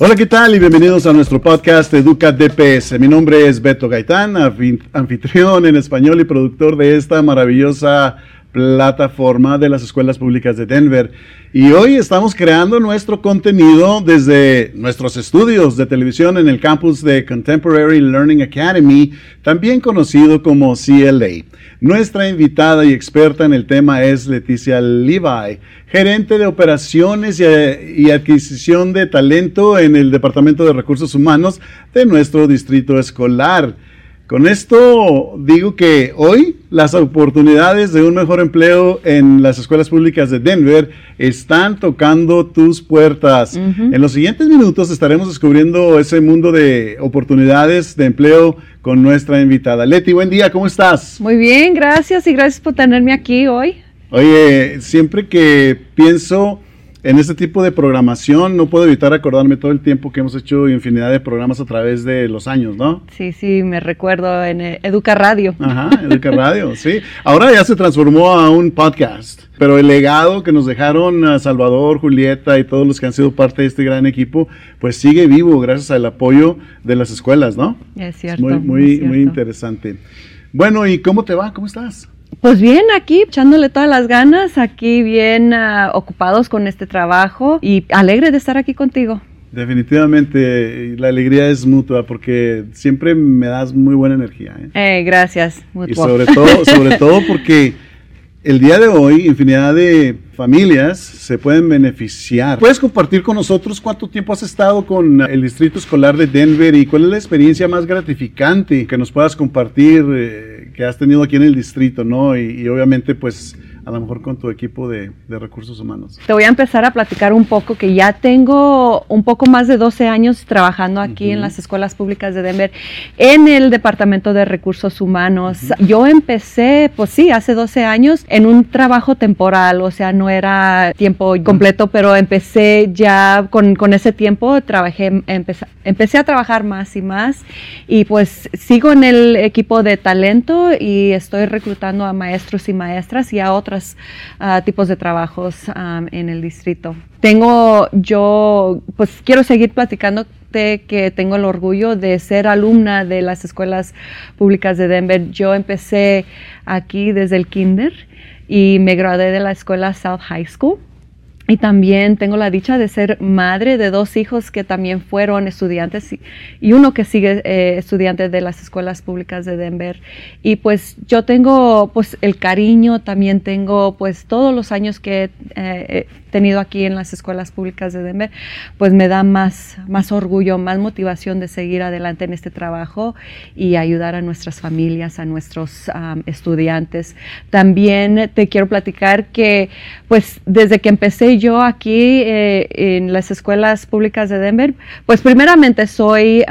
Hola, ¿qué tal? Y bienvenidos a nuestro podcast Educa DPS. Mi nombre es Beto Gaitán, anfitrión en español y productor de esta maravillosa plataforma de las escuelas públicas de Denver. Y hoy estamos creando nuestro contenido desde nuestros estudios de televisión en el campus de Contemporary Learning Academy, también conocido como CLA. Nuestra invitada y experta en el tema es Leticia Levi, gerente de operaciones y, adquisición de talento en el Departamento de Recursos Humanos de nuestro distrito escolar. Con esto digo que hoy las oportunidades de un mejor empleo en las escuelas públicas de Denver están tocando tus puertas. En los siguientes minutos estaremos descubriendo ese mundo de oportunidades de empleo con nuestra invitada. Leti, buen día, ¿cómo estás? Muy bien, gracias y gracias por tenerme aquí hoy. Oye, siempre que pienso en este tipo de programación no puedo evitar acordarme todo el tiempo que hemos hecho infinidad de programas a través de los años, ¿no? Sí, sí, me recuerdo en eh, Educa Radio. Ajá, Educa Radio, sí. Ahora ya se transformó a un podcast, pero el legado que nos dejaron a Salvador, Julieta y todos los que han sido parte de este gran equipo, pues sigue vivo gracias al apoyo de las escuelas, ¿no? Es cierto. muy, muy, muy interesante. Bueno, ¿y cómo te va? ¿Cómo estás? Pues bien, aquí echándole todas las ganas, aquí bien uh, ocupados con este trabajo y alegre de estar aquí contigo. Definitivamente, la alegría es mutua porque siempre me das muy buena energía. ¿eh? Eh, gracias, mutua. Y sobre todo, sobre todo porque el día de hoy, infinidad de familias se pueden beneficiar. ¿Puedes compartir con nosotros cuánto tiempo has estado con el Distrito Escolar de Denver y cuál es la experiencia más gratificante que nos puedas compartir eh, que has tenido aquí en el distrito, ¿no? y obviamente, pues a lo mejor con tu equipo de, recursos humanos. Te voy a empezar a platicar un poco que ya tengo un poco más de 12 años trabajando aquí en las escuelas públicas de Denver en el Departamento de Recursos Humanos. Yo empecé, pues sí, hace 12 años en un trabajo temporal, o sea, no era tiempo completo, pero empecé ya con, con ese tiempo, trabajé, empecé, empecé a trabajar más y más y pues sigo en el equipo de talento y estoy reclutando a maestros y maestras y a otras Ah, tipos de trabajos en el distrito. Tengo, yo, pues quiero seguir platicando de que tengo el orgullo de ser alumna de las escuelas públicas de Denver. Yo empecé aquí desde el kinder y me gradué de la escuela South High School. Y también tengo la dicha de ser madre de dos hijos que también fueron estudiantes y, uno que sigue eh, estudiante de las escuelas públicas de Denver. Y pues yo tengo pues el cariño, también tengo pues todos los años que he eh, tenido aquí en las escuelas públicas de Denver, pues me da más, más orgullo, más motivación de seguir adelante en este trabajo y ayudar a nuestras familias, a nuestros estudiantes. También te quiero platicar que pues desde que empecé yo aquí eh, en las escuelas públicas de Denver, pues primeramente soy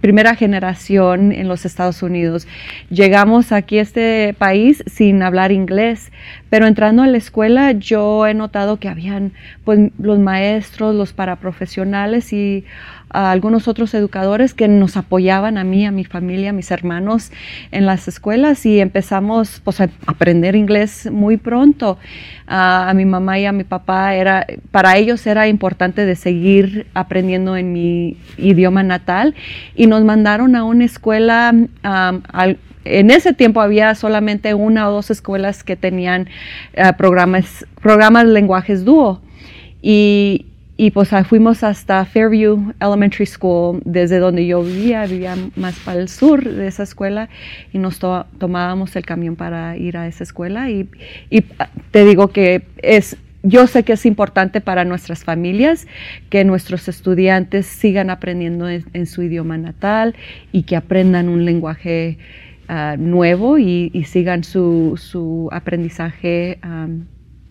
primera generación en los Estados Unidos. Llegamos aquí a este país sin hablar inglés, pero entrando a la escuela yo he notado que habían pues los maestros, los paraprofesionales y algunos otros educadores que nos apoyaban a mí, a mi familia, a mis hermanos en las escuelas y empezamos pues, a aprender inglés muy pronto. a mi mamá y a mi papá era, para ellos era importante de seguir aprendiendo en mi idioma natal y nos mandaron a una escuela en ese tiempo había solamente una o dos escuelas que tenían eh, programas, programas lenguajes dúo. Y, y pues fuimos hasta Fairview Elementary School, desde donde yo vivía, vivía más para el sur de esa escuela y nos tomábamos el camión para ir a esa escuela. Y, y, te digo que es, yo sé que es importante para nuestras familias que nuestros estudiantes sigan aprendiendo en, su idioma natal y que aprendan un lenguaje ah, nuevo y, sigan su, su aprendizaje.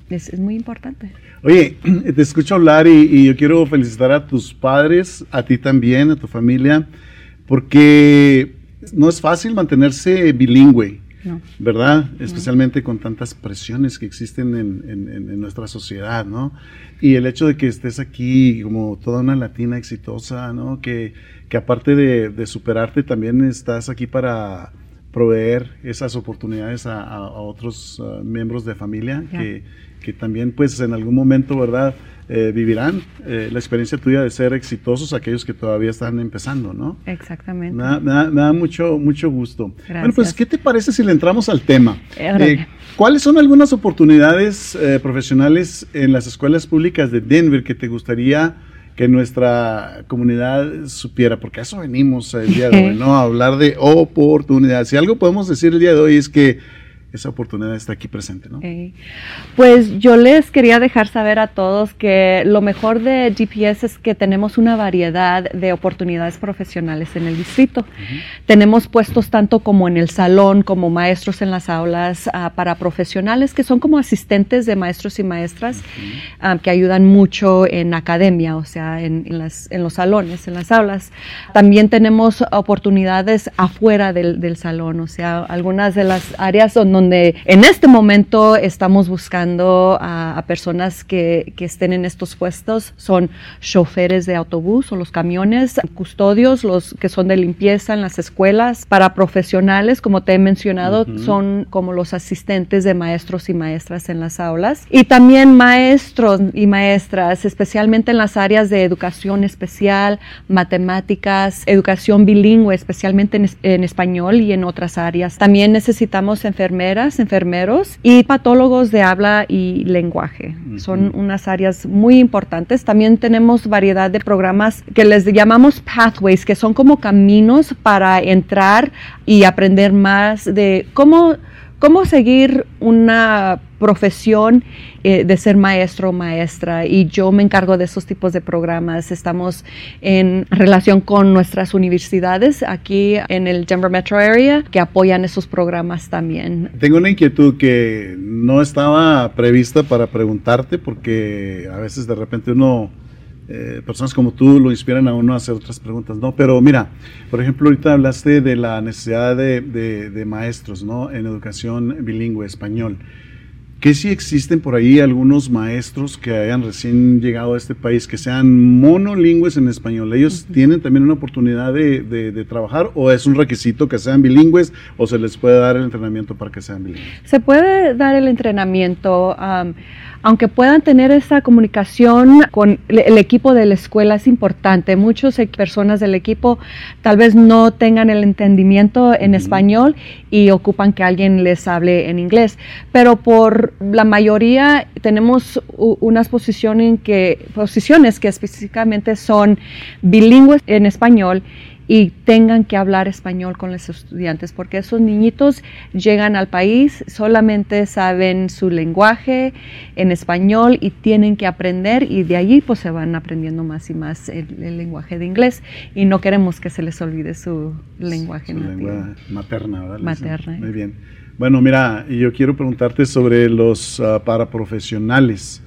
es, es muy importante. Oye, te escucho hablar y, yo quiero felicitar a tus padres, a ti también, a tu familia, porque no es fácil mantenerse bilingüe, ¿verdad? Especialmente con tantas presiones que existen en, nuestra sociedad, ¿no? Y el hecho de que estés aquí como toda una latina exitosa, ¿no? Que, que aparte de, superarte, también estás aquí para proveer esas oportunidades a, otros uh, miembros de familia que que también pues en algún momento, ¿verdad? eh, vivirán eh, la experiencia tuya de ser exitosos aquellos que todavía están empezando, ¿no? Exactamente. Me da, mucho, mucho gusto. Bueno, pues, ¿qué te parece si le entramos al tema? ¿Cuáles son algunas oportunidades profesionales en las escuelas públicas de Denver que te gustaría que nuestra comunidad supiera, porque a eso venimos el día de hoy, ¿no? A hablar de oportunidades. Si algo podemos decir el día de hoy es que esa oportunidad está aquí presente, ¿no? Pues yo les quería dejar saber a todos que lo mejor de GPS es que tenemos una variedad de oportunidades profesionales en el distrito. Tenemos puestos tanto como en el salón, como maestros en las aulas, ah, para profesionales que son como asistentes de maestros y maestras ah, que ayudan mucho en academia, o sea, en, en, los salones, en las aulas. También tenemos oportunidades afuera del, del salón, o sea, algunas de las áreas donde donde en este momento estamos buscando a, personas que, estén en estos puestos, son choferes de autobús o los camiones, custodios, los que son de limpieza en las escuelas, para profesionales, como te he mencionado, son como los asistentes de maestros y maestras en las aulas, y también maestros y maestras, especialmente en las áreas de educación especial, matemáticas, educación bilingüe, especialmente en, en español y en otras áreas. También necesitamos enfermeras enfermeros y patólogos de habla y lenguaje. Son unas áreas muy importantes. También tenemos variedad de programas que les llamamos pathways, que son como caminos para entrar y aprender más de cómo cómo seguir una profesión eh, de ser maestro o maestra y yo me encargo de esos tipos de programas. Estamos en relación con nuestras universidades aquí en el Denver Metro Area que apoyan esos programas también. Tengo una inquietud que no estaba prevista para preguntarte porque a veces de repente uno eh, personas como tú lo inspiran a uno a hacer otras preguntas, ¿no? Pero mira, por ejemplo, ahorita hablaste de la necesidad de, de, maestros, ¿no? En educación bilingüe, español. ¿Qué si existen por ahí algunos maestros que hayan recién llegado a este país, que sean monolingües en español? ¿Ellos tienen también una oportunidad de, de, trabajar o es un requisito que sean bilingües o se les puede dar el entrenamiento para que sean bilingües? Se puede dar el entrenamiento aunque puedan tener esa comunicación con el equipo de la escuela es importante. Muchas personas del equipo tal vez no tengan el entendimiento en español y ocupan que alguien les hable en inglés, pero por la mayoría tenemos unas posiciones que, posiciones que específicamente son bilingües en español y tengan que hablar español con los estudiantes, porque esos niñitos llegan al país, solamente saben su lenguaje en español y tienen que aprender y de allí pues se van aprendiendo más y más el, lenguaje de inglés y no queremos que se les olvide su lenguaje su lengua materna, ¿verdad? Materna. Muy bien. Bueno, mira, yo quiero preguntarte sobre los uh, paraprofesionales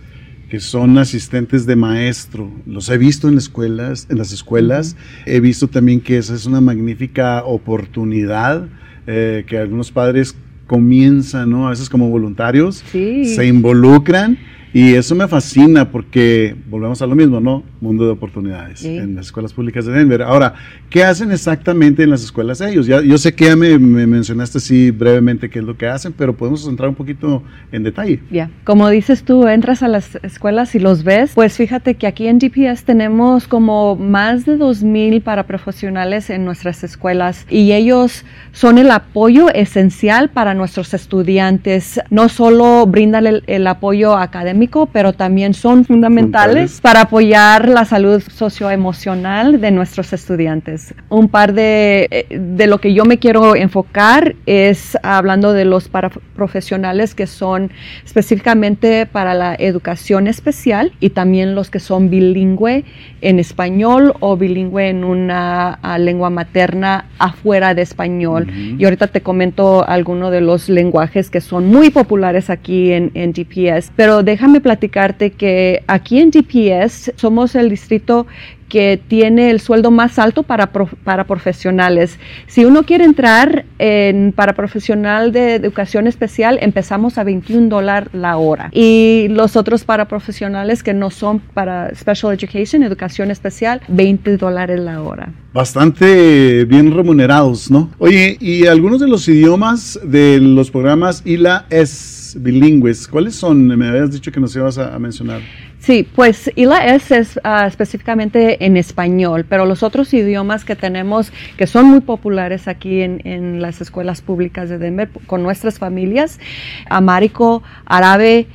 que son asistentes de maestro. Los he visto en las escuelas, en las escuelas. He visto también que esa es una magnífica oportunidad eh, que algunos padres comienzan, ¿no? A veces como voluntarios, se involucran y eso me fascina porque volvemos a lo mismo, ¿no? Mundo de oportunidades en las escuelas públicas de Denver. Ahora, ¿qué hacen exactamente en las escuelas ellos? Ya, yo sé que ya me, mencionaste así brevemente qué es lo que hacen, pero podemos entrar un poquito en detalle. Ya, como dices tú, entras a las escuelas y los ves, pues fíjate que aquí en GPS tenemos como más de 2.000 paraprofesionales en nuestras escuelas y ellos son el apoyo esencial para nuestros estudiantes. No solo brindan el apoyo académico, pero también son fundamentales para apoyar la salud socioemocional de nuestros estudiantes. Un par de, eh, de lo que yo me quiero enfocar es hablando de los paraprofesionales que son específicamente para la educación especial y también los que son bilingüe en español o bilingüe en una lengua materna afuera de español. Y ahorita te comento algunos de los lenguajes que son muy populares aquí en, en GPS, pero déjame platicarte que aquí en DPS somos el distrito que tiene el sueldo más alto para, para profesionales. Si uno quiere entrar en, para profesional de educación especial, empezamos a 21 dólares la hora. Y los otros para profesionales que no son para Special Education, educación especial, 20 dólares la hora. Bastante bien remunerados, ¿no? Oye, ¿y algunos de los idiomas de los programas ILA es bilingües. ¿Cuáles son? Me habías dicho que nos ibas a, mencionar. Sí, pues ILAS es uh, específicamente en español, pero los otros idiomas que tenemos, que son muy populares aquí en, las escuelas públicas de Denver con nuestras familias, amárico, árabe,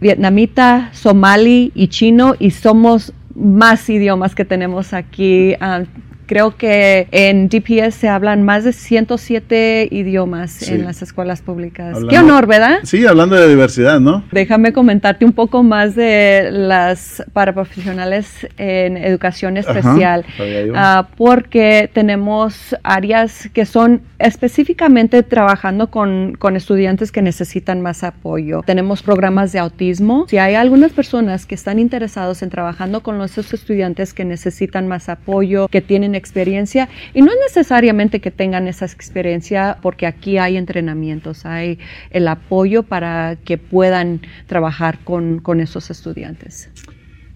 vietnamita, somali y chino, y somos más idiomas que tenemos aquí. Uh, Creo que en DPS se hablan más de 107 idiomas en las escuelas públicas. Qué honor, ¿verdad? Sí, hablando de diversidad, ¿no? Déjame comentarte un poco más de las paraprofesionales en educación especial, uh, porque tenemos áreas que son específicamente trabajando con, con estudiantes que necesitan más apoyo. Tenemos programas de autismo. Si hay algunas personas que están interesados en trabajando con esos estudiantes que necesitan más apoyo, que tienen experiencia y no es necesariamente que tengan esa experiencia porque aquí hay entrenamientos, hay el apoyo para que puedan trabajar con, con esos estudiantes.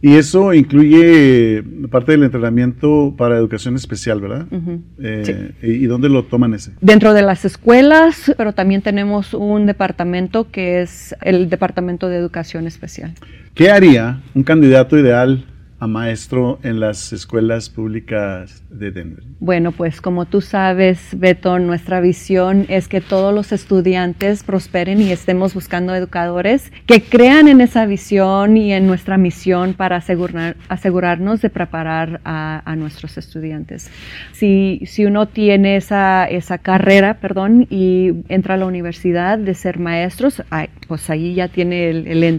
Y eso incluye parte del entrenamiento para educación especial, ¿verdad? Eh, ¿Y dónde lo toman ese? Dentro de las escuelas, pero también tenemos un departamento que es el Departamento de Educación Especial. ¿Qué haría un candidato ideal a maestro en las escuelas públicas de Denver? Bueno, pues como tú sabes, Beto, nuestra visión es que todos los estudiantes prosperen y estemos buscando educadores que crean en esa visión y en nuestra misión para asegurar, asegurarnos de preparar a, nuestros estudiantes. Si, si uno tiene esa, esa carrera, perdón, y entra a la universidad de ser maestros, pues ahí ya tiene el, el.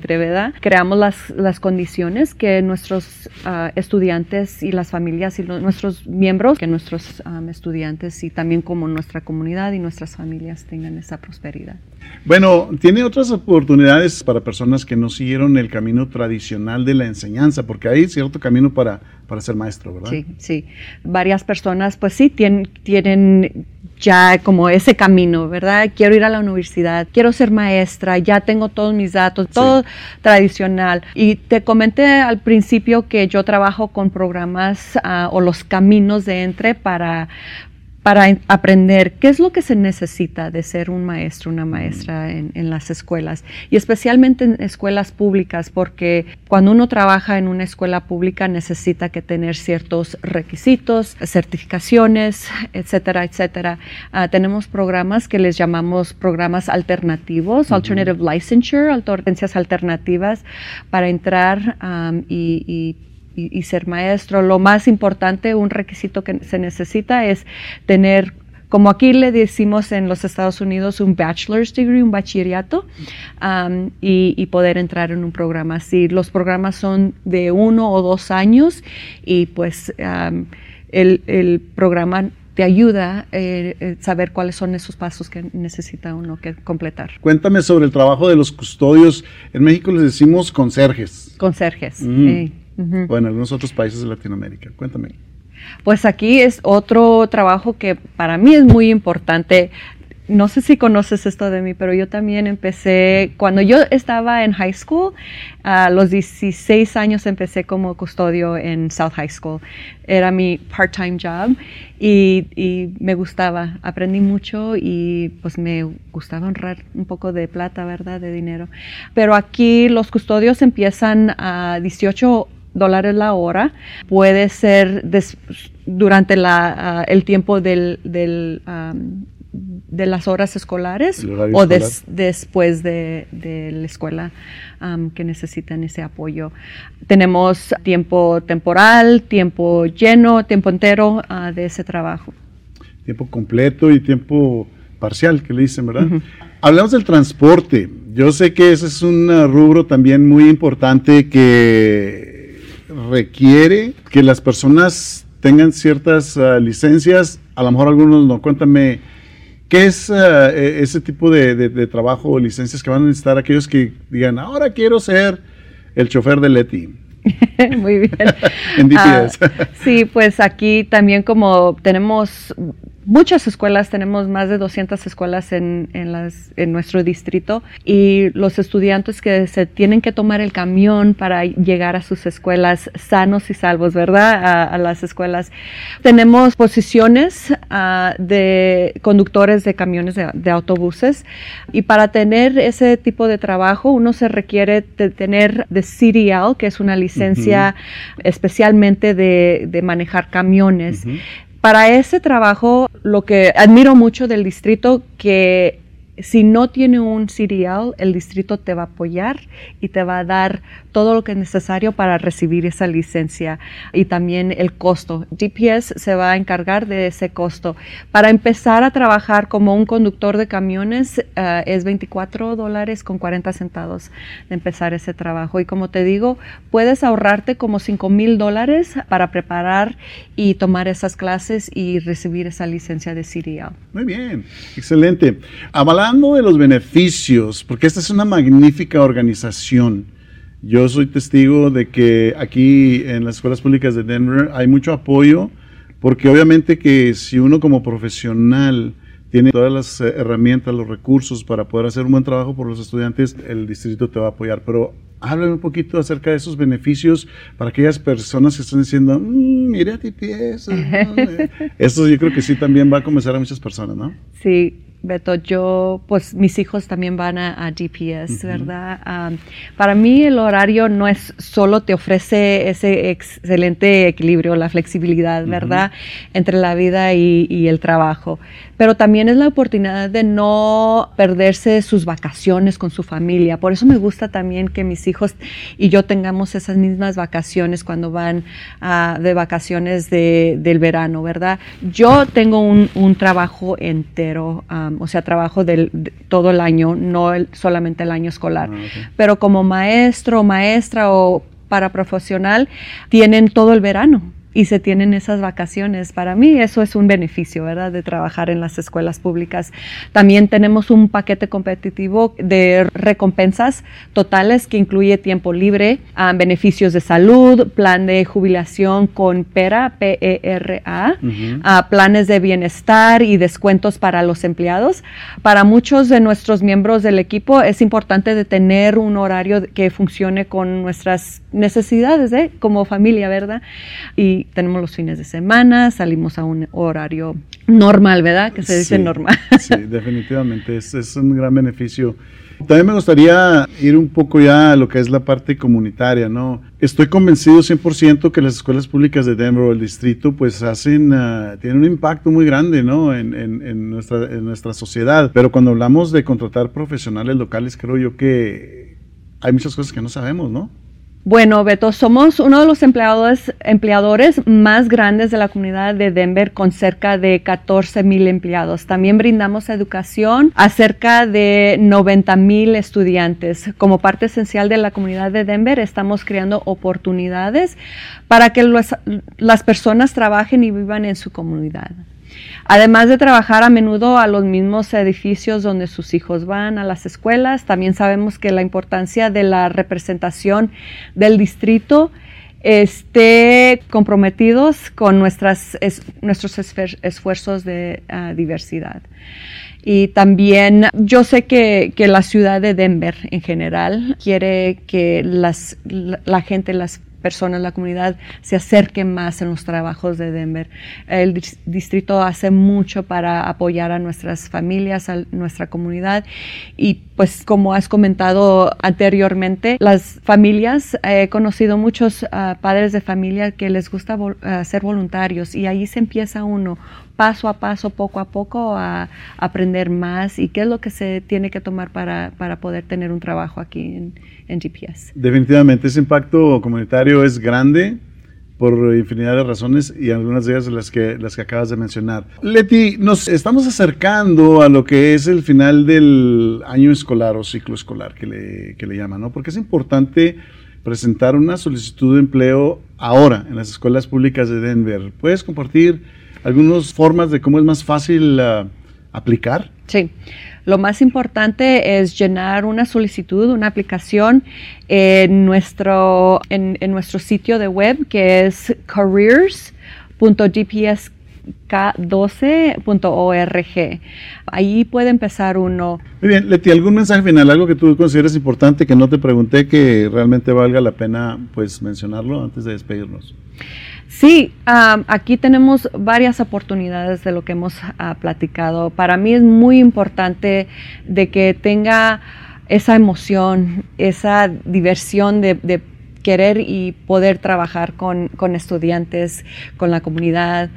Creamos las, las condiciones que nuestros estudiantes y las familias y nuestros miembros, que nuestros estudiantes y también como nuestra comunidad y nuestras familias tengan esa prosperidad. Bueno, tiene otras oportunidades para personas que no siguieron el camino tradicional de la enseñanza, porque hay cierto camino para, para ser maestro, ¿verdad? Sí, sí. Varias personas, pues sí, tienen, tienen ya como ese camino, ¿verdad? Quiero ir a la universidad, quiero ser maestra, ya tengo todos mis datos, todo tradicional. Y te comenté al principio que yo trabajo con programas ah, o los caminos de entre para para aprender qué es lo que se necesita de ser un maestro, una maestra en, las escuelas y especialmente en escuelas públicas, porque cuando uno trabaja en una escuela pública necesita que tener ciertos requisitos, certificaciones, etcétera, etcétera. Ah, tenemos programas que les llamamos programas alternativos, Alternative Licensure, licencias alternativas, para entrar y, y y, ser maestro. Lo más importante, un requisito que se necesita es tener como aquí le decimos en los Estados Unidos, un bachelor's degree, un bachillerato, um, y, poder entrar en un programa así. Los programas son de uno o dos años y pues um, el, programa te ayuda a eh, eh, saber cuáles son esos pasos que necesita uno que completar. Cuéntame sobre el trabajo de los custodios. En México les decimos conserjes. Conserjes, o en algunos otros países de Latinoamérica. Cuéntame. Pues aquí es otro trabajo que para mí es muy importante. No sé si conoces esto de mí, pero yo también empecé, cuando yo estaba en high school, a los 16 años empecé como custodio en South High School. Era mi part-time job y, y, me gustaba, aprendí mucho y pues me gustaba honrar un poco de plata, ¿verdad? De dinero. Pero aquí los custodios empiezan a 18 dólares la hora. Puede ser durante la, ah, el tiempo del, del de las horas escolares o después de, la escuela que necesitan ese apoyo. Tenemos tiempo temporal, tiempo lleno, tiempo entero ah, de ese trabajo. Tiempo completo y tiempo parcial, que le dicen, ¿verdad? Hablamos del transporte. Yo sé que ese es un rubro también muy importante que requiere que las personas tengan ciertas ah, licencias, a lo mejor algunos no. Cuéntame, ¿qué es e, ese tipo de, trabajo o licencias que van a necesitar aquellos que digan, ahora quiero ser el chofer de Leti? Muy bien. en DPS. Ah, sí, pues aquí también como tenemos muchas escuelas, tenemos más de 200 escuelas en, en, las, en, nuestro distrito y los estudiantes que se tienen que tomar el camión para llegar a sus escuelas sanos y salvos, ¿verdad? A, las escuelas. Tenemos posiciones uh, de conductores de camiones de, de, autobuses y para tener ese tipo de trabajo uno se requiere de tener de CDL, que es una licencia uh -huh. especialmente de, de, manejar camiones. Uh -huh para ese trabajo, lo que admiro mucho del distrito, que si no tiene un CDL, el distrito te va a apoyar y te va a dar todo lo que es necesario para recibir esa licencia y también el costo. DPS se va a encargar de ese costo. Para empezar a trabajar como un conductor de camiones uh, es 24 dólares con 40 centavos de empezar ese trabajo. Y como te digo, puedes ahorrarte como 5 mil dólares para preparar y tomar esas clases y recibir esa licencia de CDL. Muy bien, excelente. Hablando de los beneficios, porque esta es una magnífica organización. Yo soy testigo de que aquí en las escuelas públicas de Denver hay mucho apoyo, porque obviamente que si uno como profesional tiene todas las herramientas, los recursos para poder hacer un buen trabajo por los estudiantes, el distrito te va a apoyar. Pero háblame un poquito acerca de esos beneficios para aquellas personas que están diciendo, mmm, mire a ti pies. Eso yo creo que sí también va a comenzar a muchas personas, ¿no? Sí, Beto, yo, pues mis hijos también van a, a GPS, uh -huh. ¿verdad? Um, para mí el horario no es solo te ofrece ese excelente equilibrio, la flexibilidad, ¿verdad? Uh -huh. Entre la vida y, y, el trabajo, pero también es la oportunidad de no perderse sus vacaciones con su familia. Por eso me gusta también que mis hijos y yo tengamos esas mismas vacaciones cuando van uh, de vacaciones de, del verano, ¿verdad? Yo tengo un, un trabajo entero. Um, o sea, trabajo del, de, todo el año, no el, solamente el año escolar. Ah, okay. Pero como maestro, maestra o para profesional, tienen todo el verano y se tienen esas vacaciones. Para mí eso es un beneficio, ¿verdad? De trabajar en las escuelas públicas. También tenemos un paquete competitivo de recompensas totales que incluye tiempo libre, um, beneficios de salud, plan de jubilación con PERA, P-E-R-A, uh -huh. uh, planes de bienestar y descuentos para los empleados. Para muchos de nuestros miembros del equipo es importante de tener un horario que funcione con nuestras necesidades ¿eh? como familia, ¿verdad? Y tenemos los fines de semana, salimos a un horario normal, ¿verdad? Que se dice sí, normal. Sí, definitivamente, es, es, un gran beneficio. También me gustaría ir un poco ya a lo que es la parte comunitaria, ¿no? Estoy convencido 100% que las escuelas públicas de Denver o el distrito pues hacen, uh, tienen un impacto muy grande, ¿no? En, en, en, nuestra, en nuestra sociedad. Pero cuando hablamos de contratar profesionales locales, creo yo que hay muchas cosas que no sabemos, ¿no? Bueno, Beto, somos uno de los empleadores, empleadores más grandes de la comunidad de Denver con cerca de 14 mil empleados. También brindamos educación a cerca de 90 mil estudiantes. Como parte esencial de la comunidad de Denver, estamos creando oportunidades para que las personas trabajen y vivan en su comunidad. Además de trabajar a menudo a los mismos edificios donde sus hijos van, a las escuelas, también sabemos que la importancia de la representación del distrito esté comprometidos con nuestras, es, nuestros esfuerzos de uh, diversidad. Y también yo sé que, que, la ciudad de Denver en general quiere que las, la, la gente, las personas, la comunidad se acerquen más en los trabajos de Denver. El distrito hace mucho para apoyar a nuestras familias, a nuestra comunidad y pues como has comentado anteriormente, las familias, he conocido muchos uh, padres de familia que les gusta vol uh, ser voluntarios y ahí se empieza uno paso a paso, poco a poco, a aprender más y qué es lo que se tiene que tomar para, para poder tener un trabajo aquí en, en GPS. Definitivamente, ese impacto comunitario es grande por infinidad de razones y algunas de ellas las que, las que acabas de mencionar. Leti, nos estamos acercando a lo que es el final del año escolar o ciclo escolar que le, que le llaman, ¿no? Porque es importante presentar una solicitud de empleo ahora en las escuelas públicas de Denver. ¿Puedes compartir algunas formas de cómo es más fácil uh, aplicar? Sí. Lo más importante es llenar una solicitud, una aplicación en nuestro, en, nuestro sitio de web que es careers.gpsk12.org. Ahí puede empezar uno. Muy bien, Leti, ¿algún mensaje final, algo que tú consideres importante que no te pregunté que realmente valga la pena pues mencionarlo antes de despedirnos? Sí, aquí tenemos varias oportunidades de lo que hemos ah, platicado. Para mí es muy importante de que tenga esa emoción, esa diversión de, querer y poder trabajar con, estudiantes, con la comunidad,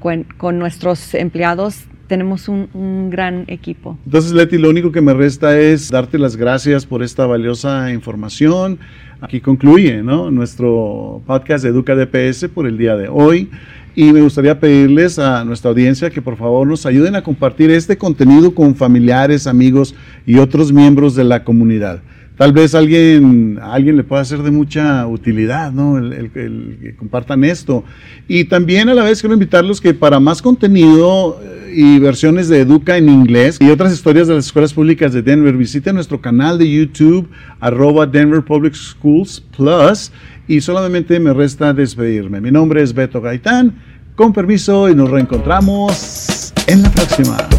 con, nuestros empleados tenemos un, un, gran equipo. Entonces, Leti, lo único que me resta es darte las gracias por esta valiosa información. Aquí concluye nuestro podcast de Educa DPS por el día de hoy. Y me gustaría pedirles a nuestra audiencia que por favor nos ayuden a compartir este contenido con familiares, amigos y otros miembros de la comunidad tal vez alguien, alguien le pueda ser de mucha utilidad, ¿no? El, que compartan esto. Y también a la vez quiero invitarlos que para más contenido eh, y versiones de Educa en inglés y otras historias de las escuelas públicas de Denver, visiten nuestro canal de YouTube, arroba Denver Public Schools Plus. Y solamente me resta despedirme. Mi nombre es Beto Gaitán. Con permiso y nos reencontramos en la próxima.